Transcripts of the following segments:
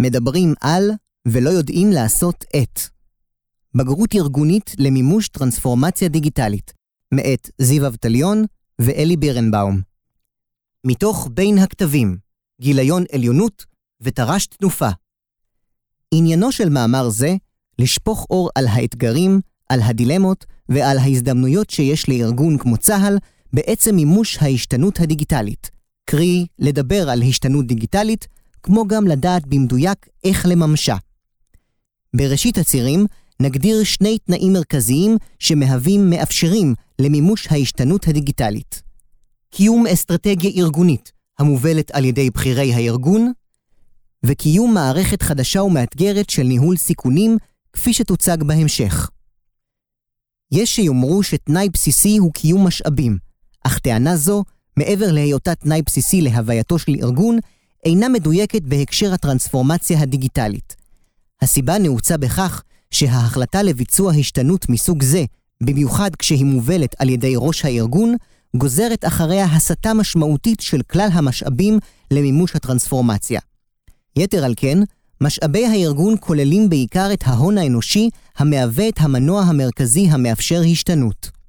מדברים על ולא יודעים לעשות את. בגרות ארגונית למימוש טרנספורמציה דיגיטלית, מאת זיו אבטליון ואלי בירנבאום. מתוך בין הכתבים, גיליון עליונות ותר"ש תנופה. עניינו של מאמר זה לשפוך אור על האתגרים, על הדילמות ועל ההזדמנויות שיש לארגון כמו צה"ל בעצם מימוש ההשתנות הדיגיטלית. קרי, לדבר על השתנות דיגיטלית, כמו גם לדעת במדויק איך לממשה. בראשית הצירים נגדיר שני תנאים מרכזיים שמהווים מאפשרים למימוש ההשתנות הדיגיטלית. קיום אסטרטגיה ארגונית המובלת על ידי בכירי הארגון, וקיום מערכת חדשה ומאתגרת של ניהול סיכונים, כפי שתוצג בהמשך. יש שיאמרו שתנאי בסיסי הוא קיום משאבים, אך טענה זו, מעבר להיותה תנאי בסיסי להווייתו של ארגון, אינה מדויקת בהקשר הטרנספורמציה הדיגיטלית. הסיבה נעוצה בכך שההחלטה לביצוע השתנות מסוג זה, במיוחד כשהיא מובלת על ידי ראש הארגון, גוזרת אחריה הסטה משמעותית של כלל המשאבים למימוש הטרנספורמציה. יתר על כן, משאבי הארגון כוללים בעיקר את ההון האנושי, המהווה את המנוע המרכזי המאפשר השתנות.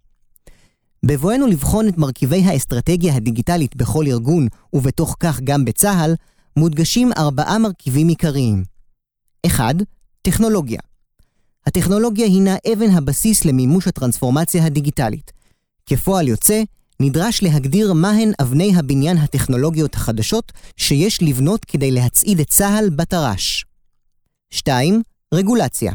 בבואנו לבחון את מרכיבי האסטרטגיה הדיגיטלית בכל ארגון, ובתוך כך גם בצה"ל, מודגשים ארבעה מרכיבים עיקריים. 1. טכנולוגיה. הטכנולוגיה הינה אבן הבסיס למימוש הטרנספורמציה הדיגיטלית. כפועל יוצא, נדרש להגדיר מהן אבני הבניין הטכנולוגיות החדשות שיש לבנות כדי להצעיד את צה"ל בתר"ש. 2. רגולציה.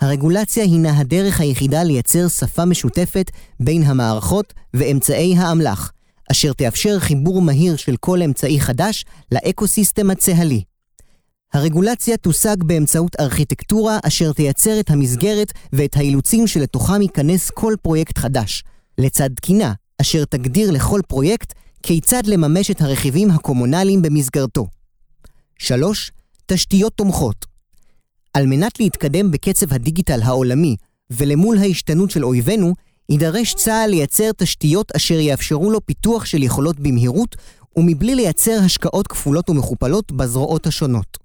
הרגולציה הינה הדרך היחידה לייצר שפה משותפת בין המערכות ואמצעי האמל"ח, אשר תאפשר חיבור מהיר של כל אמצעי חדש לאקוסיסטם הצה"לי. הרגולציה תושג באמצעות ארכיטקטורה אשר תייצר את המסגרת ואת האילוצים שלתוכם ייכנס כל פרויקט חדש, לצד תקינה אשר תגדיר לכל פרויקט כיצד לממש את הרכיבים הקומונליים במסגרתו. 3. תשתיות תומכות. על מנת להתקדם בקצב הדיגיטל העולמי ולמול ההשתנות של אויבינו, יידרש צה"ל לייצר תשתיות אשר יאפשרו לו פיתוח של יכולות במהירות ומבלי לייצר השקעות כפולות ומכופלות בזרועות השונות.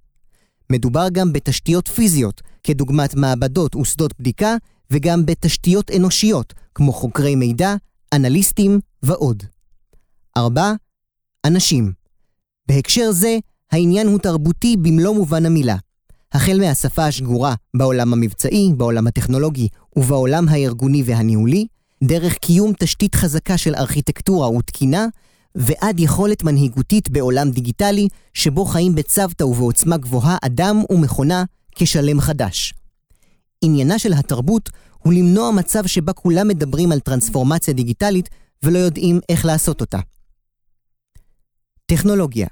מדובר גם בתשתיות פיזיות, כדוגמת מעבדות ושדות בדיקה, וגם בתשתיות אנושיות, כמו חוקרי מידע, אנליסטים ועוד. 4. אנשים. בהקשר זה, העניין הוא תרבותי במלוא מובן המילה. החל מהשפה השגורה בעולם המבצעי, בעולם הטכנולוגי ובעולם הארגוני והניהולי, דרך קיום תשתית חזקה של ארכיטקטורה ותקינה, ועד יכולת מנהיגותית בעולם דיגיטלי, שבו חיים בצוותא ובעוצמה גבוהה אדם ומכונה כשלם חדש. עניינה של התרבות הוא למנוע מצב שבה כולם מדברים על טרנספורמציה דיגיטלית ולא יודעים איך לעשות אותה. טכנולוגיה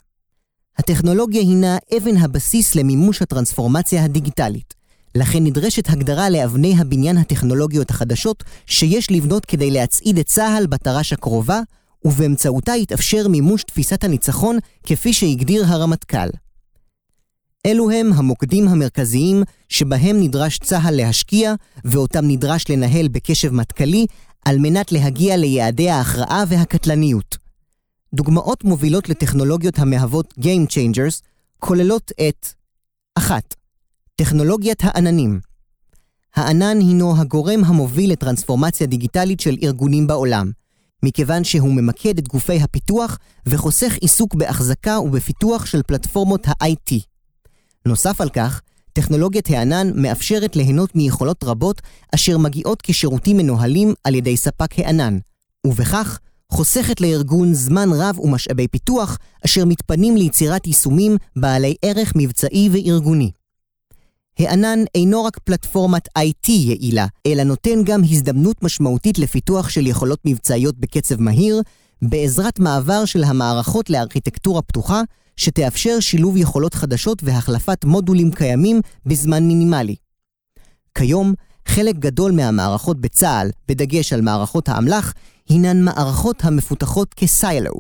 הטכנולוגיה הינה אבן הבסיס למימוש הטרנספורמציה הדיגיטלית. לכן נדרשת הגדרה לאבני הבניין הטכנולוגיות החדשות שיש לבנות כדי להצעיד את צה"ל בתר"ש הקרובה, ובאמצעותה יתאפשר מימוש תפיסת הניצחון כפי שהגדיר הרמטכ"ל. אלו הם המוקדים המרכזיים שבהם נדרש צה"ל להשקיע ואותם נדרש לנהל בקשב מטכ"לי על מנת להגיע ליעדי ההכרעה והקטלניות. דוגמאות מובילות לטכנולוגיות המהוות Game Changers כוללות את 1. טכנולוגיית העננים הענן הינו הגורם המוביל לטרנספורמציה דיגיטלית של ארגונים בעולם, מכיוון שהוא ממקד את גופי הפיתוח וחוסך עיסוק בהחזקה ובפיתוח של פלטפורמות ה-IT. נוסף על כך, טכנולוגיית הענן מאפשרת ליהנות מיכולות רבות אשר מגיעות כשירותים מנוהלים על ידי ספק הענן, ובכך חוסכת לארגון זמן רב ומשאבי פיתוח אשר מתפנים ליצירת יישומים בעלי ערך מבצעי וארגוני. הענן אינו רק פלטפורמת IT יעילה, אלא נותן גם הזדמנות משמעותית לפיתוח של יכולות מבצעיות בקצב מהיר, בעזרת מעבר של המערכות לארכיטקטורה פתוחה, שתאפשר שילוב יכולות חדשות והחלפת מודולים קיימים בזמן מינימלי. כיום, חלק גדול מהמערכות בצה"ל, בדגש על מערכות האמל"ח, הינן מערכות המפותחות כסיילו,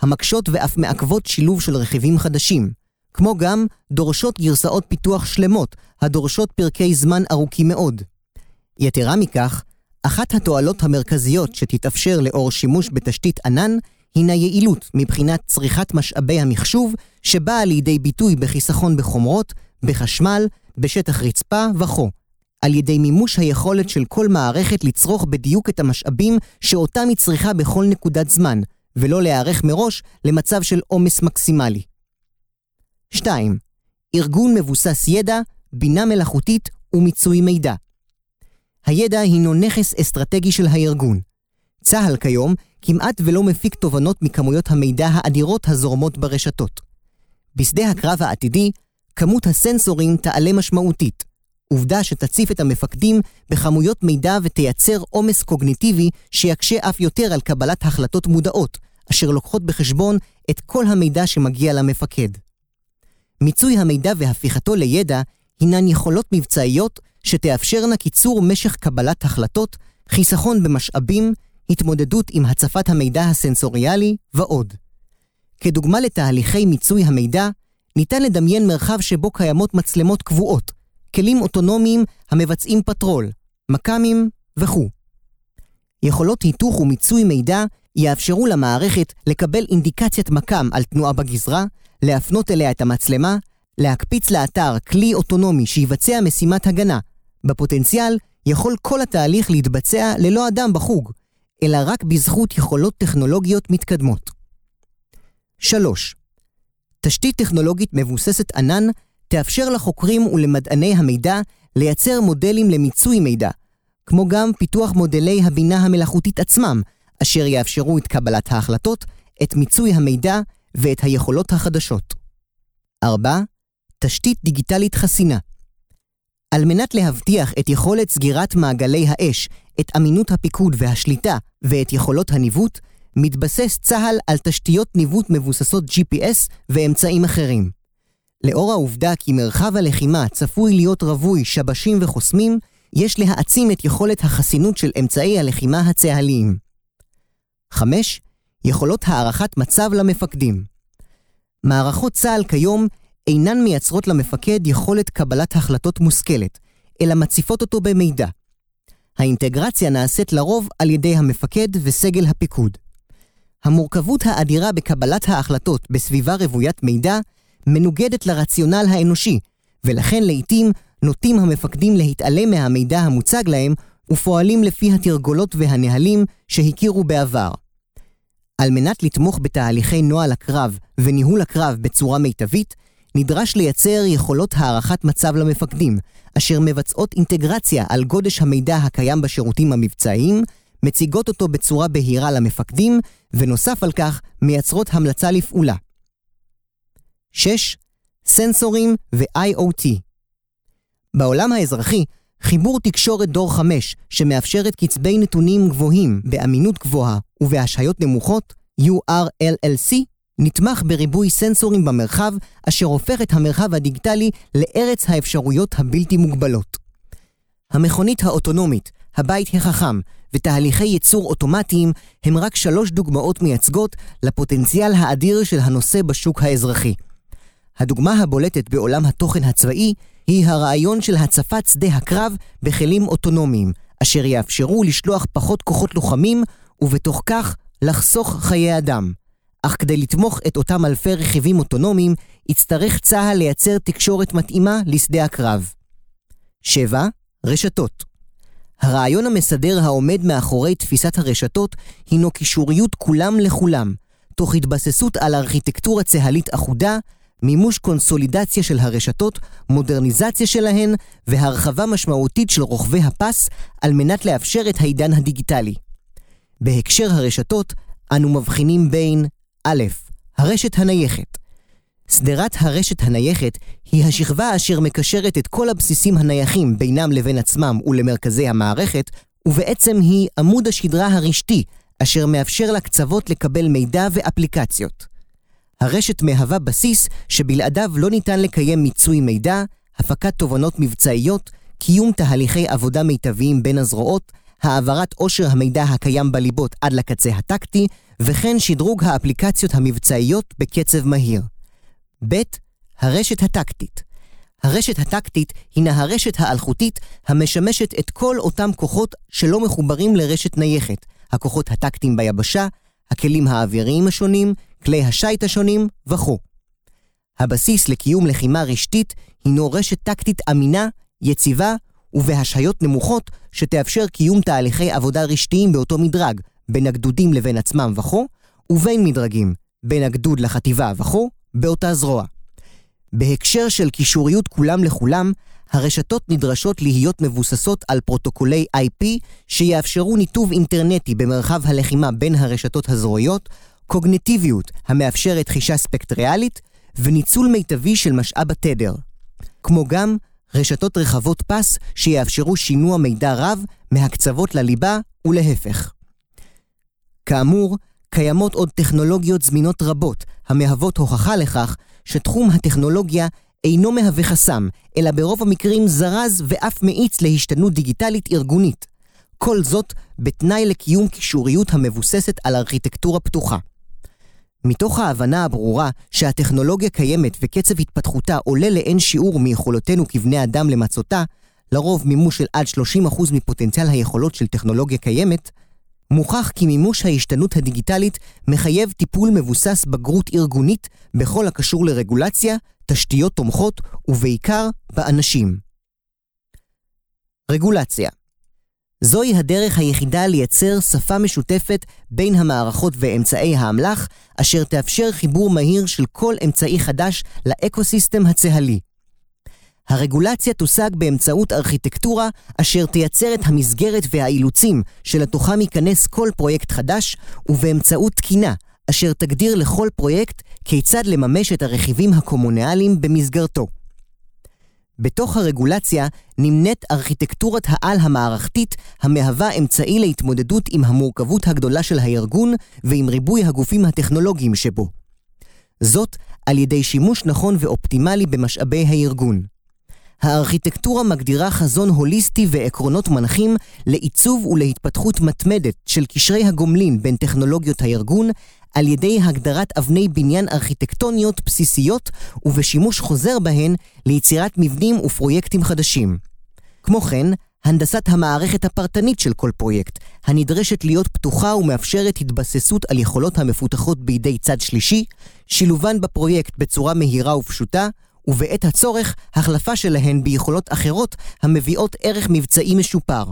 המקשות ואף מעכבות שילוב של רכיבים חדשים, כמו גם דורשות גרסאות פיתוח שלמות, הדורשות פרקי זמן ארוכים מאוד. יתרה מכך, אחת התועלות המרכזיות שתתאפשר לאור שימוש בתשתית ענן, הינה יעילות מבחינת צריכת משאבי המחשוב, שבאה לידי ביטוי בחיסכון בחומרות, בחשמל, בשטח רצפה וכו', על ידי מימוש היכולת של כל מערכת לצרוך בדיוק את המשאבים שאותם היא צריכה בכל נקודת זמן, ולא להיערך מראש למצב של עומס מקסימלי. 2. ארגון מבוסס ידע, בינה מלאכותית ומיצוי מידע. הידע הינו נכס אסטרטגי של הארגון. צה"ל כיום כמעט ולא מפיק תובנות מכמויות המידע האדירות הזורמות ברשתות. בשדה הקרב העתידי, כמות הסנסורים תעלה משמעותית, עובדה שתציף את המפקדים בכמויות מידע ותייצר עומס קוגניטיבי שיקשה אף יותר על קבלת החלטות מודעות, אשר לוקחות בחשבון את כל המידע שמגיע למפקד. מיצוי המידע והפיכתו לידע הינן יכולות מבצעיות שתאפשרנה קיצור משך קבלת החלטות, חיסכון במשאבים, התמודדות עם הצפת המידע הסנסוריאלי ועוד. כדוגמה לתהליכי מיצוי המידע, ניתן לדמיין מרחב שבו קיימות מצלמות קבועות, כלים אוטונומיים המבצעים פטרול, מכ"מים וכו'. יכולות היתוך ומיצוי מידע יאפשרו למערכת לקבל אינדיקציית מכ"ם על תנועה בגזרה, להפנות אליה את המצלמה, להקפיץ לאתר כלי אוטונומי שיבצע משימת הגנה. בפוטנציאל יכול כל התהליך להתבצע ללא אדם בחוג, אלא רק בזכות יכולות טכנולוגיות מתקדמות. 3. תשתית טכנולוגית מבוססת ענן תאפשר לחוקרים ולמדעני המידע לייצר מודלים למיצוי מידע, כמו גם פיתוח מודלי הבינה המלאכותית עצמם, אשר יאפשרו את קבלת ההחלטות, את מיצוי המידע ואת היכולות החדשות. 4. תשתית דיגיטלית חסינה. על מנת להבטיח את יכולת סגירת מעגלי האש, את אמינות הפיקוד והשליטה ואת יכולות הניווט, מתבסס צה"ל על תשתיות ניווט מבוססות GPS ואמצעים אחרים. לאור העובדה כי מרחב הלחימה צפוי להיות רווי שבשים וחוסמים, יש להעצים את יכולת החסינות של אמצעי הלחימה הצה"ליים. 5. יכולות הערכת מצב למפקדים. מערכות צה"ל כיום אינן מייצרות למפקד יכולת קבלת החלטות מושכלת, אלא מציפות אותו במידע. האינטגרציה נעשית לרוב על ידי המפקד וסגל הפיקוד. המורכבות האדירה בקבלת ההחלטות בסביבה רוויית מידע מנוגדת לרציונל האנושי, ולכן לעתים נוטים המפקדים להתעלם מהמידע המוצג להם ופועלים לפי התרגולות והנהלים שהכירו בעבר. על מנת לתמוך בתהליכי נוהל הקרב וניהול הקרב בצורה מיטבית, נדרש לייצר יכולות הערכת מצב למפקדים, אשר מבצעות אינטגרציה על גודש המידע הקיים בשירותים המבצעיים, מציגות אותו בצורה בהירה למפקדים, ונוסף על כך, מייצרות המלצה לפעולה. 6. סנסורים ו-IoT. בעולם האזרחי, חיבור תקשורת דור 5, שמאפשרת קצבי נתונים גבוהים באמינות גבוהה ובהשהיות נמוכות, URLLC, נתמך בריבוי סנסורים במרחב, אשר הופך את המרחב הדיגיטלי לארץ האפשרויות הבלתי מוגבלות. המכונית האוטונומית, הבית החכם ותהליכי ייצור אוטומטיים הם רק שלוש דוגמאות מייצגות לפוטנציאל האדיר של הנושא בשוק האזרחי. הדוגמה הבולטת בעולם התוכן הצבאי היא הרעיון של הצפת שדה הקרב בכלים אוטונומיים, אשר יאפשרו לשלוח פחות כוחות לוחמים, ובתוך כך לחסוך חיי אדם. אך כדי לתמוך את אותם אלפי רכיבים אוטונומיים, יצטרך צה"ל לייצר תקשורת מתאימה לשדה הקרב. 7. רשתות הרעיון המסדר העומד מאחורי תפיסת הרשתות הינו קישוריות כולם לכולם, תוך התבססות על ארכיטקטורה צה"לית אחודה, מימוש קונסולידציה של הרשתות, מודרניזציה שלהן והרחבה משמעותית של רוכבי הפס על מנת לאפשר את העידן הדיגיטלי. בהקשר הרשתות, אנו מבחינים בין א', הרשת הנייחת. שדרת הרשת הנייחת היא השכבה אשר מקשרת את כל הבסיסים הנייחים בינם לבין עצמם ולמרכזי המערכת, ובעצם היא עמוד השדרה הרשתי, אשר מאפשר לקצוות לקבל מידע ואפליקציות. הרשת מהווה בסיס שבלעדיו לא ניתן לקיים מיצוי מידע, הפקת תובנות מבצעיות, קיום תהליכי עבודה מיטביים בין הזרועות, העברת עושר המידע הקיים בליבות עד לקצה הטקטי, וכן שדרוג האפליקציות המבצעיות בקצב מהיר. ב. הרשת הטקטית הרשת הטקטית הינה הרשת האלחוטית המשמשת את כל אותם כוחות שלא מחוברים לרשת נייחת, הכוחות הטקטיים ביבשה, הכלים האוויריים השונים, כלי השיט השונים וכו'. הבסיס לקיום לחימה רשתית הינו רשת טקטית אמינה, יציבה ובהשהיות נמוכות שתאפשר קיום תהליכי עבודה רשתיים באותו מדרג, בין הגדודים לבין עצמם וכו', ובין מדרגים, בין הגדוד לחטיבה וכו', באותה זרוע. בהקשר של קישוריות כולם לכולם, הרשתות נדרשות להיות מבוססות על פרוטוקולי IP שיאפשרו ניתוב אינטרנטי במרחב הלחימה בין הרשתות הזרועיות, קוגנטיביות המאפשרת חישה ספקטריאלית, וניצול מיטבי של משאב התדר. כמו גם רשתות רחבות פס שיאפשרו שינוע מידע רב מהקצוות לליבה ולהפך. כאמור, קיימות עוד טכנולוגיות זמינות רבות המהוות הוכחה לכך שתחום הטכנולוגיה אינו מהווה חסם, אלא ברוב המקרים זרז ואף מאיץ להשתנות דיגיטלית ארגונית. כל זאת בתנאי לקיום קישוריות המבוססת על ארכיטקטורה פתוחה. מתוך ההבנה הברורה שהטכנולוגיה קיימת וקצב התפתחותה עולה לאין שיעור מיכולותינו כבני אדם למצותה, לרוב מימוש של עד 30% מפוטנציאל היכולות של טכנולוגיה קיימת, מוכח כי מימוש ההשתנות הדיגיטלית מחייב טיפול מבוסס בגרות ארגונית בכל הקשור לרגולציה, תשתיות תומכות ובעיקר באנשים. רגולציה זוהי הדרך היחידה לייצר שפה משותפת בין המערכות ואמצעי האמל"ח, אשר תאפשר חיבור מהיר של כל אמצעי חדש לאקוסיסטם הצהלי. הרגולציה תושג באמצעות ארכיטקטורה אשר תייצר את המסגרת והאילוצים שלתוכם ייכנס כל פרויקט חדש, ובאמצעות תקינה אשר תגדיר לכל פרויקט כיצד לממש את הרכיבים הקומונליים במסגרתו. בתוך הרגולציה נמנית ארכיטקטורת העל המערכתית המהווה אמצעי להתמודדות עם המורכבות הגדולה של הארגון ועם ריבוי הגופים הטכנולוגיים שבו. זאת על ידי שימוש נכון ואופטימלי במשאבי הארגון. הארכיטקטורה מגדירה חזון הוליסטי ועקרונות מנחים לעיצוב ולהתפתחות מתמדת של קשרי הגומלין בין טכנולוגיות הארגון על ידי הגדרת אבני בניין ארכיטקטוניות בסיסיות ובשימוש חוזר בהן ליצירת מבנים ופרויקטים חדשים. כמו כן, הנדסת המערכת הפרטנית של כל פרויקט, הנדרשת להיות פתוחה ומאפשרת התבססות על יכולות המפותחות בידי צד שלישי, שילובן בפרויקט בצורה מהירה ופשוטה, ובעת הצורך, החלפה שלהן ביכולות אחרות המביאות ערך מבצעי משופר.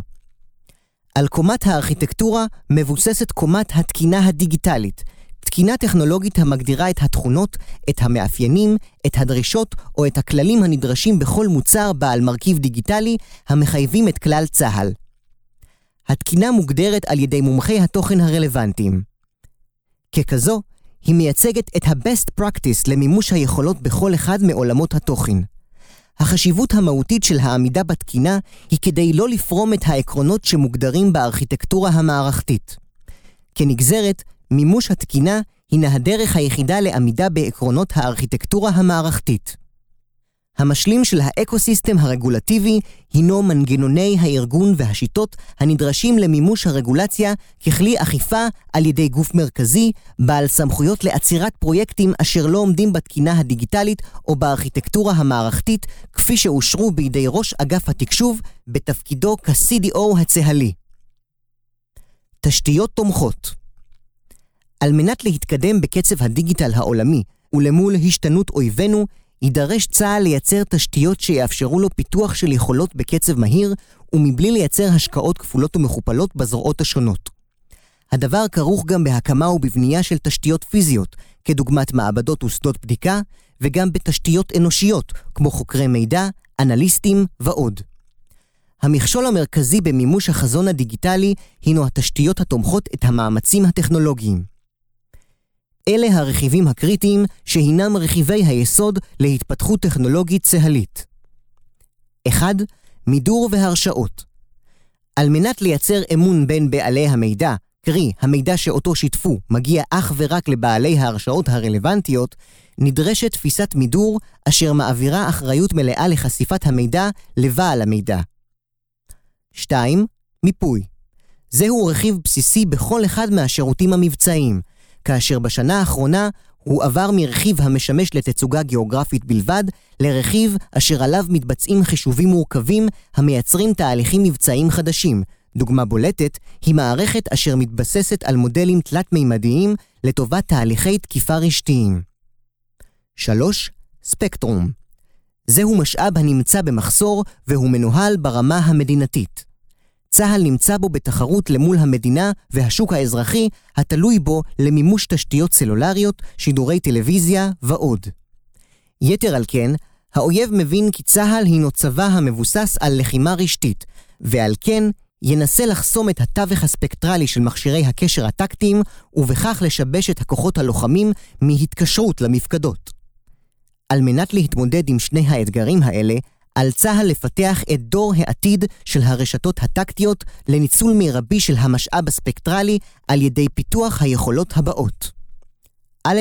על קומת הארכיטקטורה מבוססת קומת התקינה הדיגיטלית, תקינה טכנולוגית המגדירה את התכונות, את המאפיינים, את הדרישות או את הכללים הנדרשים בכל מוצר בעל מרכיב דיגיטלי המחייבים את כלל צה"ל. התקינה מוגדרת על ידי מומחי התוכן הרלוונטיים. ככזו, היא מייצגת את ה-best practice למימוש היכולות בכל אחד מעולמות התוכן. החשיבות המהותית של העמידה בתקינה היא כדי לא לפרום את העקרונות שמוגדרים בארכיטקטורה המערכתית. כנגזרת, מימוש התקינה הינה הדרך היחידה לעמידה בעקרונות הארכיטקטורה המערכתית. המשלים של האקוסיסטם הרגולטיבי הינו מנגנוני הארגון והשיטות הנדרשים למימוש הרגולציה ככלי אכיפה על ידי גוף מרכזי, בעל סמכויות לעצירת פרויקטים אשר לא עומדים בתקינה הדיגיטלית או בארכיטקטורה המערכתית, כפי שאושרו בידי ראש אגף התקשוב בתפקידו כ-CDO הצהלי. תשתיות תומכות על מנת להתקדם בקצב הדיגיטל העולמי ולמול השתנות אויבינו, יידרש צה"ל לייצר תשתיות שיאפשרו לו פיתוח של יכולות בקצב מהיר ומבלי לייצר השקעות כפולות ומכופלות בזרועות השונות. הדבר כרוך גם בהקמה ובבנייה של תשתיות פיזיות, כדוגמת מעבדות ושדות בדיקה, וגם בתשתיות אנושיות, כמו חוקרי מידע, אנליסטים ועוד. המכשול המרכזי במימוש החזון הדיגיטלי הינו התשתיות התומכות את המאמצים הטכנולוגיים. אלה הרכיבים הקריטיים שהינם רכיבי היסוד להתפתחות טכנולוגית צהלית. 1. מידור והרשאות. על מנת לייצר אמון בין בעלי המידע, קרי, המידע שאותו שיתפו מגיע אך ורק לבעלי ההרשאות הרלוונטיות, נדרשת תפיסת מידור אשר מעבירה אחריות מלאה לחשיפת המידע לבעל המידע. 2. מיפוי. זהו רכיב בסיסי בכל אחד מהשירותים המבצעיים, כאשר בשנה האחרונה הוא עבר מרכיב המשמש לתצוגה גיאוגרפית בלבד, לרכיב אשר עליו מתבצעים חישובים מורכבים המייצרים תהליכים מבצעיים חדשים, דוגמה בולטת היא מערכת אשר מתבססת על מודלים תלת-מימדיים לטובת תהליכי תקיפה רשתיים. 3. ספקטרום זהו משאב הנמצא במחסור והוא מנוהל ברמה המדינתית. צה"ל נמצא בו בתחרות למול המדינה והשוק האזרחי התלוי בו למימוש תשתיות סלולריות, שידורי טלוויזיה ועוד. יתר על כן, האויב מבין כי צה"ל הינו צבא המבוסס על לחימה רשתית, ועל כן ינסה לחסום את התווך הספקטרלי של מכשירי הקשר הטקטיים, ובכך לשבש את הכוחות הלוחמים מהתקשרות למפקדות. על מנת להתמודד עם שני האתגרים האלה, על צה"ל לפתח את דור העתיד של הרשתות הטקטיות לניצול מרבי של המשאב הספקטרלי על ידי פיתוח היכולות הבאות. א',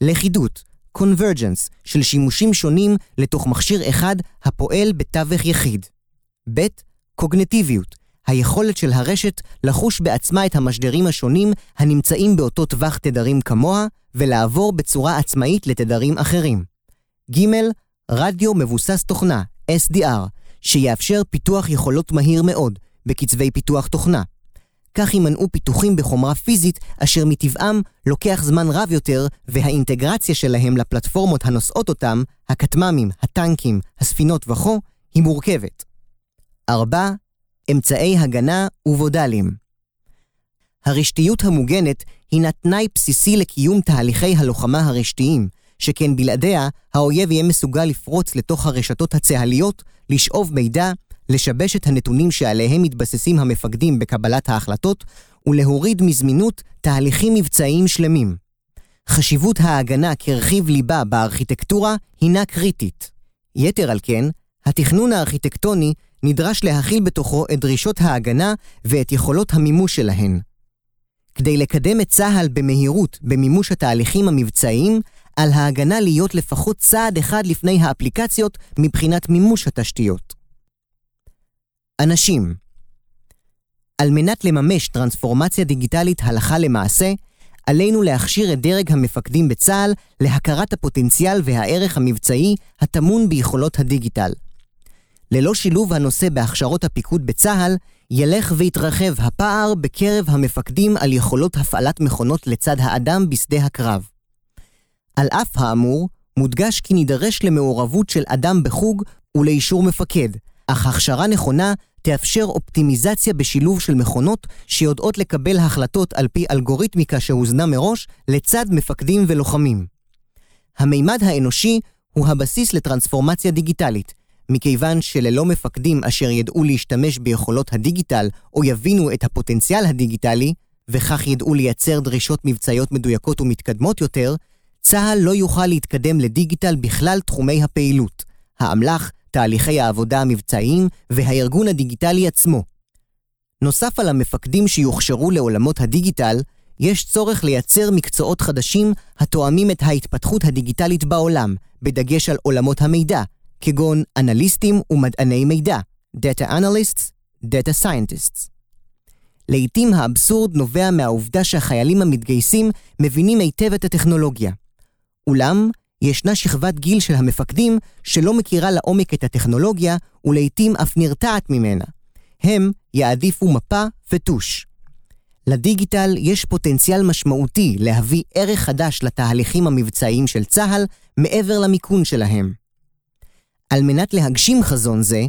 לכידות, convergence, של שימושים שונים לתוך מכשיר אחד הפועל בתווך יחיד. ב', קוגנטיביות, היכולת של הרשת לחוש בעצמה את המשדרים השונים הנמצאים באותו טווח תדרים כמוה, ולעבור בצורה עצמאית לתדרים אחרים. ג. רדיו מבוסס תוכנה, SDR, שיאפשר פיתוח יכולות מהיר מאוד, בקצבי פיתוח תוכנה. כך יימנעו פיתוחים בחומרה פיזית, אשר מטבעם לוקח זמן רב יותר, והאינטגרציה שלהם לפלטפורמות הנושאות אותם, הכטמ"מים, הטנקים, הספינות וכו', היא מורכבת. 4. אמצעי הגנה ובודלים. הרשתיות המוגנת הינה תנאי בסיסי לקיום תהליכי הלוחמה הרשתיים, שכן בלעדיה האויב יהיה מסוגל לפרוץ לתוך הרשתות הצה"ליות, לשאוב מידע, לשבש את הנתונים שעליהם מתבססים המפקדים בקבלת ההחלטות, ולהוריד מזמינות תהליכים מבצעיים שלמים. חשיבות ההגנה כרכיב ליבה בארכיטקטורה הינה קריטית. יתר על כן, התכנון הארכיטקטוני נדרש להכיל בתוכו את דרישות ההגנה ואת יכולות המימוש שלהן. כדי לקדם את צה"ל במהירות במימוש התהליכים המבצעיים, על ההגנה להיות לפחות צעד אחד לפני האפליקציות מבחינת מימוש התשתיות. אנשים על מנת לממש טרנספורמציה דיגיטלית הלכה למעשה, עלינו להכשיר את דרג המפקדים בצה"ל להכרת הפוטנציאל והערך המבצעי הטמון ביכולות הדיגיטל. ללא שילוב הנושא בהכשרות הפיקוד בצה"ל, ילך ויתרחב הפער בקרב המפקדים על יכולות הפעלת מכונות לצד האדם בשדה הקרב. על אף האמור, מודגש כי נידרש למעורבות של אדם בחוג ולאישור מפקד, אך הכשרה נכונה תאפשר אופטימיזציה בשילוב של מכונות שיודעות לקבל החלטות על פי אלגוריתמיקה שהוזנה מראש לצד מפקדים ולוחמים. המימד האנושי הוא הבסיס לטרנספורמציה דיגיטלית, מכיוון שללא מפקדים אשר ידעו להשתמש ביכולות הדיגיטל או יבינו את הפוטנציאל הדיגיטלי, וכך ידעו לייצר דרישות מבצעיות מדויקות ומתקדמות יותר, צה"ל לא יוכל להתקדם לדיגיטל בכלל תחומי הפעילות, האמל"ח, תהליכי העבודה המבצעיים והארגון הדיגיטלי עצמו. נוסף על המפקדים שיוכשרו לעולמות הדיגיטל, יש צורך לייצר מקצועות חדשים התואמים את ההתפתחות הדיגיטלית בעולם, בדגש על עולמות המידע, כגון אנליסטים ומדעני מידע, Data Analysts, Data Scientists. לעתים האבסורד נובע מהעובדה שהחיילים המתגייסים מבינים היטב את הטכנולוגיה. אולם, ישנה שכבת גיל של המפקדים שלא מכירה לעומק את הטכנולוגיה ולעיתים אף נרתעת ממנה. הם יעדיפו מפה וטוש. לדיגיטל יש פוטנציאל משמעותי להביא ערך חדש לתהליכים המבצעיים של צה"ל מעבר למיכון שלהם. על מנת להגשים חזון זה,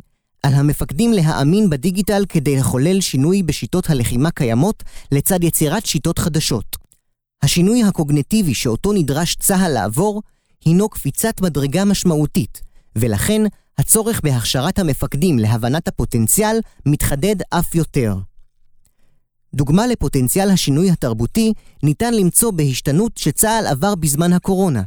על המפקדים להאמין בדיגיטל כדי לחולל שינוי בשיטות הלחימה קיימות לצד יצירת שיטות חדשות. השינוי הקוגנטיבי שאותו נדרש צה"ל לעבור, הינו קפיצת מדרגה משמעותית, ולכן הצורך בהכשרת המפקדים להבנת הפוטנציאל מתחדד אף יותר. דוגמה לפוטנציאל השינוי התרבותי ניתן למצוא בהשתנות שצה"ל עבר בזמן הקורונה,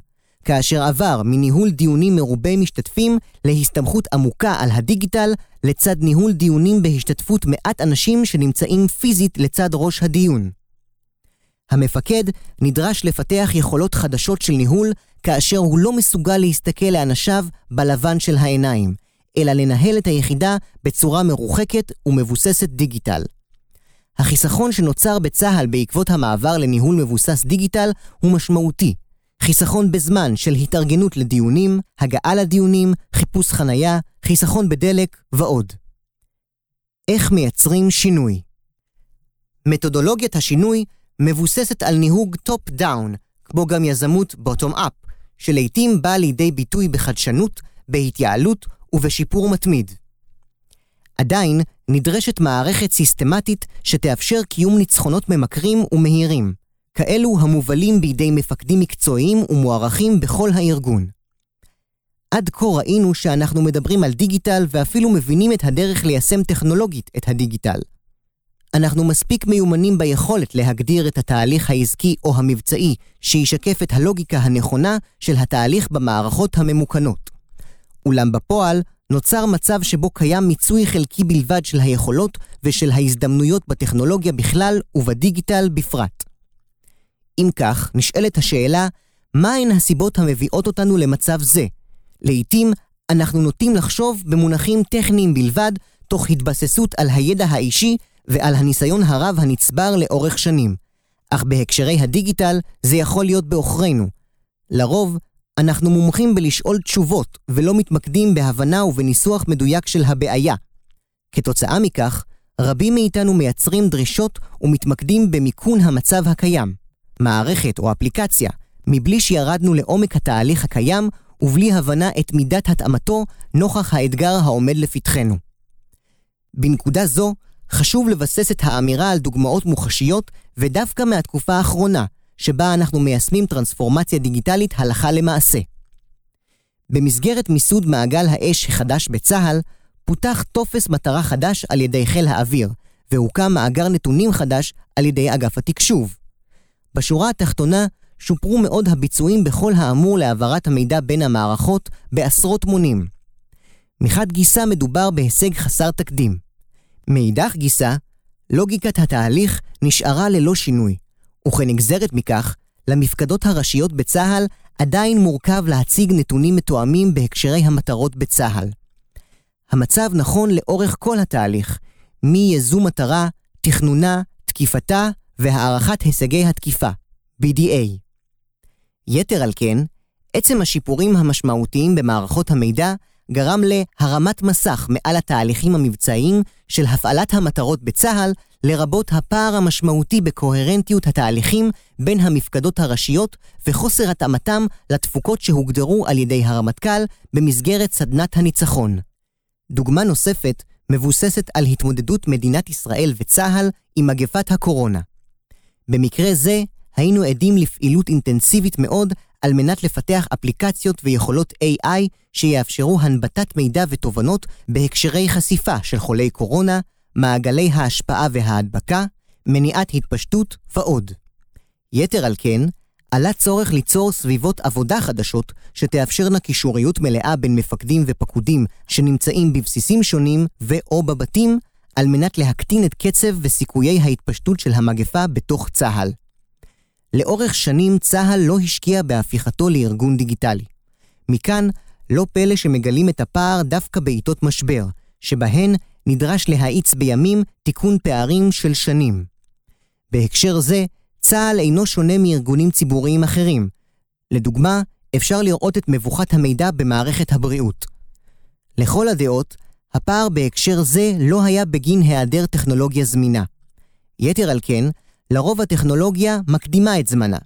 כאשר עבר מניהול דיונים מרובי משתתפים להסתמכות עמוקה על הדיגיטל, לצד ניהול דיונים בהשתתפות מעט אנשים שנמצאים פיזית לצד ראש הדיון. המפקד נדרש לפתח יכולות חדשות של ניהול כאשר הוא לא מסוגל להסתכל לאנשיו בלבן של העיניים, אלא לנהל את היחידה בצורה מרוחקת ומבוססת דיגיטל. החיסכון שנוצר בצה"ל בעקבות המעבר לניהול מבוסס דיגיטל הוא משמעותי. חיסכון בזמן של התארגנות לדיונים, הגעה לדיונים, חיפוש חנייה, חיסכון בדלק ועוד. איך מייצרים שינוי? מתודולוגיית השינוי מבוססת על ניהוג top-down, כמו גם יזמות bottom-up, שלעיתים באה לידי ביטוי בחדשנות, בהתייעלות ובשיפור מתמיד. עדיין נדרשת מערכת סיסטמטית שתאפשר קיום ניצחונות ממכרים ומהירים, כאלו המובלים בידי מפקדים מקצועיים ומוערכים בכל הארגון. עד כה ראינו שאנחנו מדברים על דיגיטל ואפילו מבינים את הדרך ליישם טכנולוגית את הדיגיטל. אנחנו מספיק מיומנים ביכולת להגדיר את התהליך העסקי או המבצעי שישקף את הלוגיקה הנכונה של התהליך במערכות הממוכנות. אולם בפועל, נוצר מצב שבו קיים מיצוי חלקי בלבד של היכולות ושל ההזדמנויות בטכנולוגיה בכלל ובדיגיטל בפרט. אם כך, נשאלת השאלה, מהן הסיבות המביאות אותנו למצב זה? לעתים, אנחנו נוטים לחשוב במונחים טכניים בלבד, תוך התבססות על הידע האישי ועל הניסיון הרב הנצבר לאורך שנים. אך בהקשרי הדיגיטל זה יכול להיות בעוכרינו. לרוב, אנחנו מומחים בלשאול תשובות ולא מתמקדים בהבנה ובניסוח מדויק של הבעיה. כתוצאה מכך, רבים מאיתנו מייצרים דרישות ומתמקדים במיכון המצב הקיים, מערכת או אפליקציה, מבלי שירדנו לעומק התהליך הקיים ובלי הבנה את מידת התאמתו נוכח האתגר העומד לפתחנו. בנקודה זו, חשוב לבסס את האמירה על דוגמאות מוחשיות ודווקא מהתקופה האחרונה, שבה אנחנו מיישמים טרנספורמציה דיגיטלית הלכה למעשה. במסגרת מיסוד מעגל האש החדש בצה"ל, פותח טופס מטרה חדש על ידי חיל האוויר, והוקם מאגר נתונים חדש על ידי אגף התקשוב. בשורה התחתונה, שופרו מאוד הביצועים בכל האמור להעברת המידע בין המערכות בעשרות מונים. מחד גיסה מדובר בהישג חסר תקדים. מאידך גיסה, לוגיקת התהליך נשארה ללא שינוי, וכנגזרת מכך, למפקדות הראשיות בצה"ל עדיין מורכב להציג נתונים מתואמים בהקשרי המטרות בצה"ל. המצב נכון לאורך כל התהליך, מייזום מטרה, תכנונה, תקיפתה והערכת הישגי התקיפה, BDA. יתר על כן, עצם השיפורים המשמעותיים במערכות המידע גרם להרמת מסך מעל התהליכים המבצעיים של הפעלת המטרות בצה"ל, לרבות הפער המשמעותי בקוהרנטיות התהליכים בין המפקדות הראשיות וחוסר התאמתם לתפוקות שהוגדרו על ידי הרמטכ"ל במסגרת סדנת הניצחון. דוגמה נוספת מבוססת על התמודדות מדינת ישראל וצה"ל עם מגפת הקורונה. במקרה זה, היינו עדים לפעילות אינטנסיבית מאוד על מנת לפתח אפליקציות ויכולות AI שיאפשרו הנבטת מידע ותובנות בהקשרי חשיפה של חולי קורונה, מעגלי ההשפעה וההדבקה, מניעת התפשטות ועוד. יתר על כן, עלה צורך ליצור סביבות עבודה חדשות שתאפשרנה קישוריות מלאה בין מפקדים ופקודים שנמצאים בבסיסים שונים ו/או בבתים, על מנת להקטין את קצב וסיכויי ההתפשטות של המגפה בתוך צה"ל. לאורך שנים צה"ל לא השקיע בהפיכתו לארגון דיגיטלי. מכאן, לא פלא שמגלים את הפער דווקא בעיתות משבר, שבהן נדרש להאיץ בימים תיקון פערים של שנים. בהקשר זה, צה"ל אינו שונה מארגונים ציבוריים אחרים. לדוגמה, אפשר לראות את מבוכת המידע במערכת הבריאות. לכל הדעות, הפער בהקשר זה לא היה בגין היעדר טכנולוגיה זמינה. יתר על כן, לרוב הטכנולוגיה מקדימה את זמנה.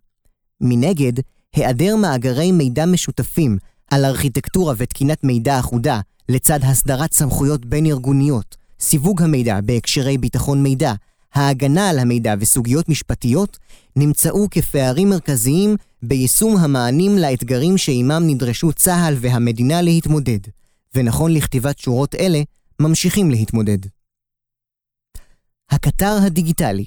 מנגד, היעדר מאגרי מידע משותפים על ארכיטקטורה ותקינת מידע אחודה, לצד הסדרת סמכויות בין-ארגוניות, סיווג המידע בהקשרי ביטחון מידע, ההגנה על המידע וסוגיות משפטיות, נמצאו כפערים מרכזיים ביישום המענים לאתגרים שעימם נדרשו צה"ל והמדינה להתמודד, ונכון לכתיבת שורות אלה, ממשיכים להתמודד. הקטר הדיגיטלי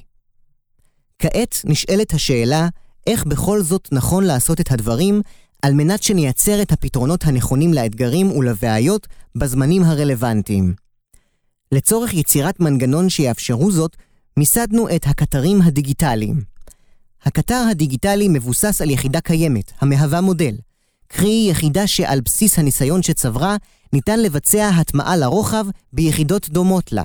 כעת נשאלת השאלה איך בכל זאת נכון לעשות את הדברים על מנת שנייצר את הפתרונות הנכונים לאתגרים ולבעיות בזמנים הרלוונטיים. לצורך יצירת מנגנון שיאפשרו זאת, מיסדנו את הקטרים הדיגיטליים. הקטר הדיגיטלי מבוסס על יחידה קיימת, המהווה מודל, קרי יחידה שעל בסיס הניסיון שצברה, ניתן לבצע הטמעה לרוחב ביחידות דומות לה,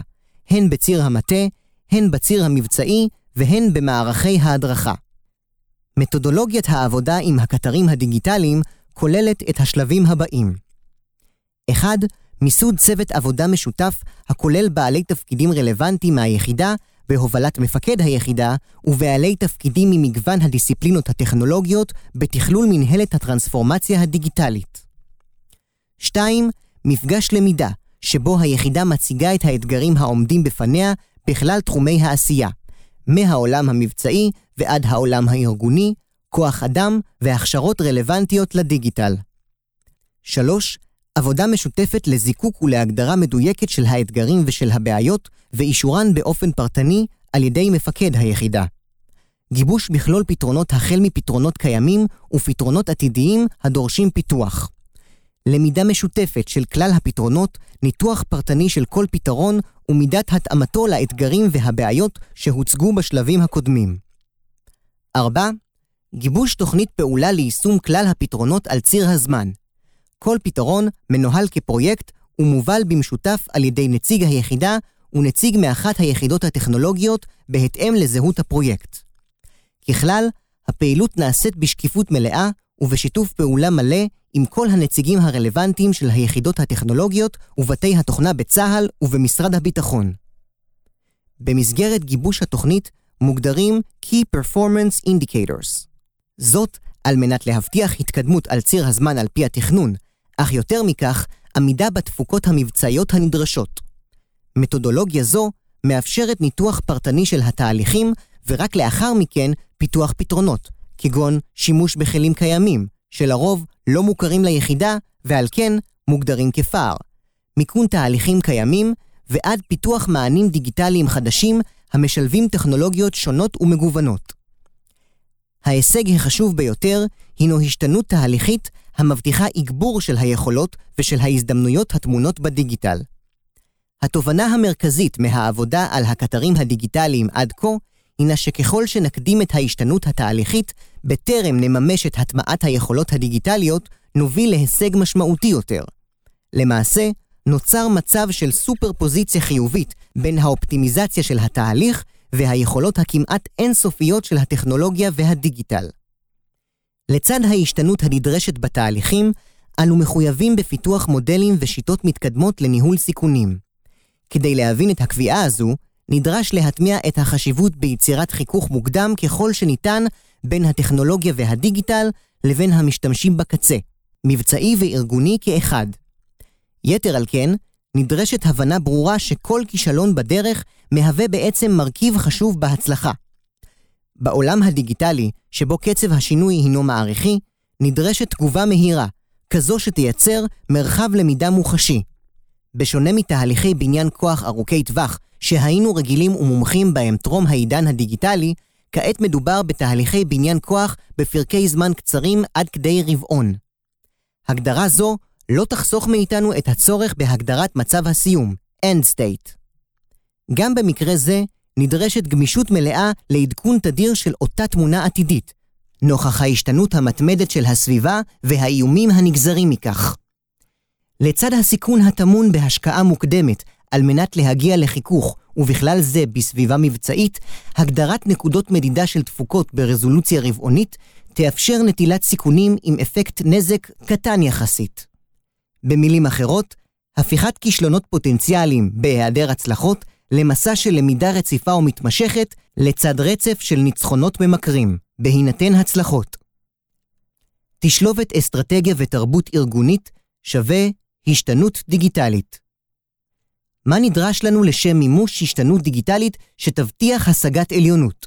הן בציר המטה, הן בציר המבצעי והן במערכי ההדרכה. מתודולוגיית העבודה עם הקטרים הדיגיטליים כוללת את השלבים הבאים 1. מיסוד צוות עבודה משותף הכולל בעלי תפקידים רלוונטיים מהיחידה בהובלת מפקד היחידה ובעלי תפקידים ממגוון הדיסציפלינות הטכנולוגיות בתכלול מנהלת הטרנספורמציה הדיגיטלית. 2. מפגש למידה, שבו היחידה מציגה את האתגרים העומדים בפניה בכלל תחומי העשייה, מהעולם המבצעי ועד העולם הארגוני, כוח אדם והכשרות רלוונטיות לדיגיטל. 3. עבודה משותפת לזיקוק ולהגדרה מדויקת של האתגרים ושל הבעיות, ואישורן באופן פרטני על ידי מפקד היחידה. גיבוש מכלול פתרונות החל מפתרונות קיימים ופתרונות עתידיים הדורשים פיתוח. למידה משותפת של כלל הפתרונות, ניתוח פרטני של כל פתרון ומידת התאמתו לאתגרים והבעיות שהוצגו בשלבים הקודמים. 4. גיבוש תוכנית פעולה ליישום כלל הפתרונות על ציר הזמן. כל פתרון מנוהל כפרויקט ומובל במשותף על ידי נציג היחידה ונציג מאחת היחידות הטכנולוגיות בהתאם לזהות הפרויקט. ככלל, הפעילות נעשית בשקיפות מלאה ובשיתוף פעולה מלא עם כל הנציגים הרלוונטיים של היחידות הטכנולוגיות ובתי התוכנה בצה"ל ובמשרד הביטחון. במסגרת גיבוש התוכנית מוגדרים Key Performance Indicators. זאת על מנת להבטיח התקדמות על ציר הזמן על פי התכנון, אך יותר מכך, עמידה בתפוקות המבצעיות הנדרשות. מתודולוגיה זו מאפשרת ניתוח פרטני של התהליכים, ורק לאחר מכן פיתוח פתרונות, כגון שימוש בכלים קיימים, שלרוב לא מוכרים ליחידה ועל כן מוגדרים כפער. מיכון תהליכים קיימים ועד פיתוח מענים דיגיטליים חדשים המשלבים טכנולוגיות שונות ומגוונות. ההישג החשוב ביותר הינו השתנות תהליכית המבטיחה אגבור של היכולות ושל ההזדמנויות הטמונות בדיגיטל. התובנה המרכזית מהעבודה על הקטרים הדיגיטליים עד כה, הינה שככל שנקדים את ההשתנות התהליכית, בטרם נממש את הטמעת היכולות הדיגיטליות, נוביל להישג משמעותי יותר. למעשה, נוצר מצב של סופר פוזיציה חיובית בין האופטימיזציה של התהליך והיכולות הכמעט אינסופיות של הטכנולוגיה והדיגיטל. לצד ההשתנות הנדרשת בתהליכים, אנו מחויבים בפיתוח מודלים ושיטות מתקדמות לניהול סיכונים. כדי להבין את הקביעה הזו, נדרש להטמיע את החשיבות ביצירת חיכוך מוקדם ככל שניתן בין הטכנולוגיה והדיגיטל לבין המשתמשים בקצה, מבצעי וארגוני כאחד. יתר על כן, נדרשת הבנה ברורה שכל כישלון בדרך מהווה בעצם מרכיב חשוב בהצלחה. בעולם הדיגיטלי, שבו קצב השינוי הינו מעריכי, נדרשת תגובה מהירה, כזו שתייצר מרחב למידה מוחשי. בשונה מתהליכי בניין כוח ארוכי טווח, שהיינו רגילים ומומחים בהם טרום העידן הדיגיטלי, כעת מדובר בתהליכי בניין כוח בפרקי זמן קצרים עד כדי רבעון. הגדרה זו לא תחסוך מאיתנו את הצורך בהגדרת מצב הסיום, End State. גם במקרה זה, נדרשת גמישות מלאה לעדכון תדיר של אותה תמונה עתידית, נוכח ההשתנות המתמדת של הסביבה והאיומים הנגזרים מכך. לצד הסיכון הטמון בהשקעה מוקדמת על מנת להגיע לחיכוך, ובכלל זה בסביבה מבצעית, הגדרת נקודות מדידה של תפוקות ברזולוציה רבעונית תאפשר נטילת סיכונים עם אפקט נזק קטן יחסית. במילים אחרות, הפיכת כישלונות פוטנציאליים בהיעדר הצלחות למסע של למידה רציפה ומתמשכת לצד רצף של ניצחונות ממכרים, בהינתן הצלחות. תשלובת אסטרטגיה ותרבות ארגונית שווה השתנות דיגיטלית. מה נדרש לנו לשם מימוש השתנות דיגיטלית שתבטיח השגת עליונות?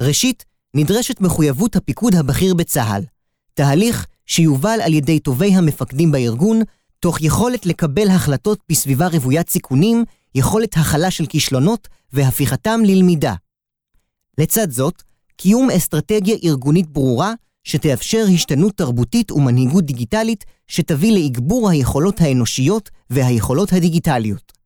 ראשית, נדרשת מחויבות הפיקוד הבכיר בצה"ל, תהליך שיובל על ידי טובי המפקדים בארגון, תוך יכולת לקבל החלטות בסביבה רוויית סיכונים יכולת הכלה של כישלונות והפיכתם ללמידה. לצד זאת, קיום אסטרטגיה ארגונית ברורה שתאפשר השתנות תרבותית ומנהיגות דיגיטלית שתביא לאגבור היכולות האנושיות והיכולות הדיגיטליות.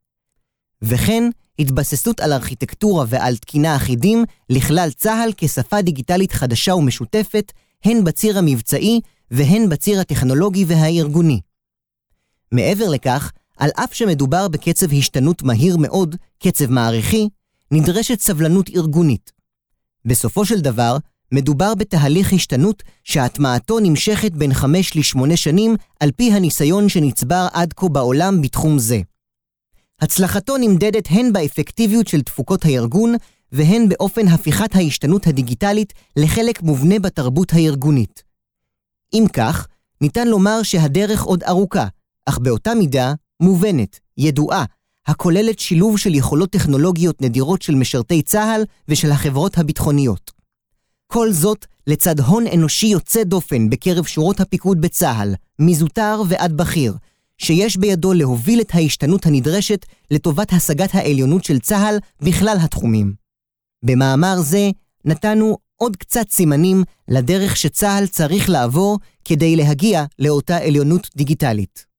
וכן, התבססות על ארכיטקטורה ועל תקינה אחידים לכלל צה"ל כשפה דיגיטלית חדשה ומשותפת, הן בציר המבצעי והן בציר הטכנולוגי והארגוני. מעבר לכך, על אף שמדובר בקצב השתנות מהיר מאוד, קצב מעריכי, נדרשת סבלנות ארגונית. בסופו של דבר, מדובר בתהליך השתנות שהטמעתו נמשכת בין 5 ל-8 שנים על פי הניסיון שנצבר עד כה בעולם בתחום זה. הצלחתו נמדדת הן באפקטיביות של תפוקות הארגון והן באופן הפיכת ההשתנות הדיגיטלית לחלק מובנה בתרבות הארגונית. אם כך, ניתן לומר שהדרך עוד ארוכה, אך באותה מידה מובנת, ידועה, הכוללת שילוב של יכולות טכנולוגיות נדירות של משרתי צה"ל ושל החברות הביטחוניות. כל זאת לצד הון אנושי יוצא דופן בקרב שורות הפיקוד בצה"ל, מזוטר ועד בכיר, שיש בידו להוביל את ההשתנות הנדרשת לטובת השגת העליונות של צה"ל בכלל התחומים. במאמר זה נתנו עוד קצת סימנים לדרך שצה"ל צריך לעבור כדי להגיע לאותה עליונות דיגיטלית.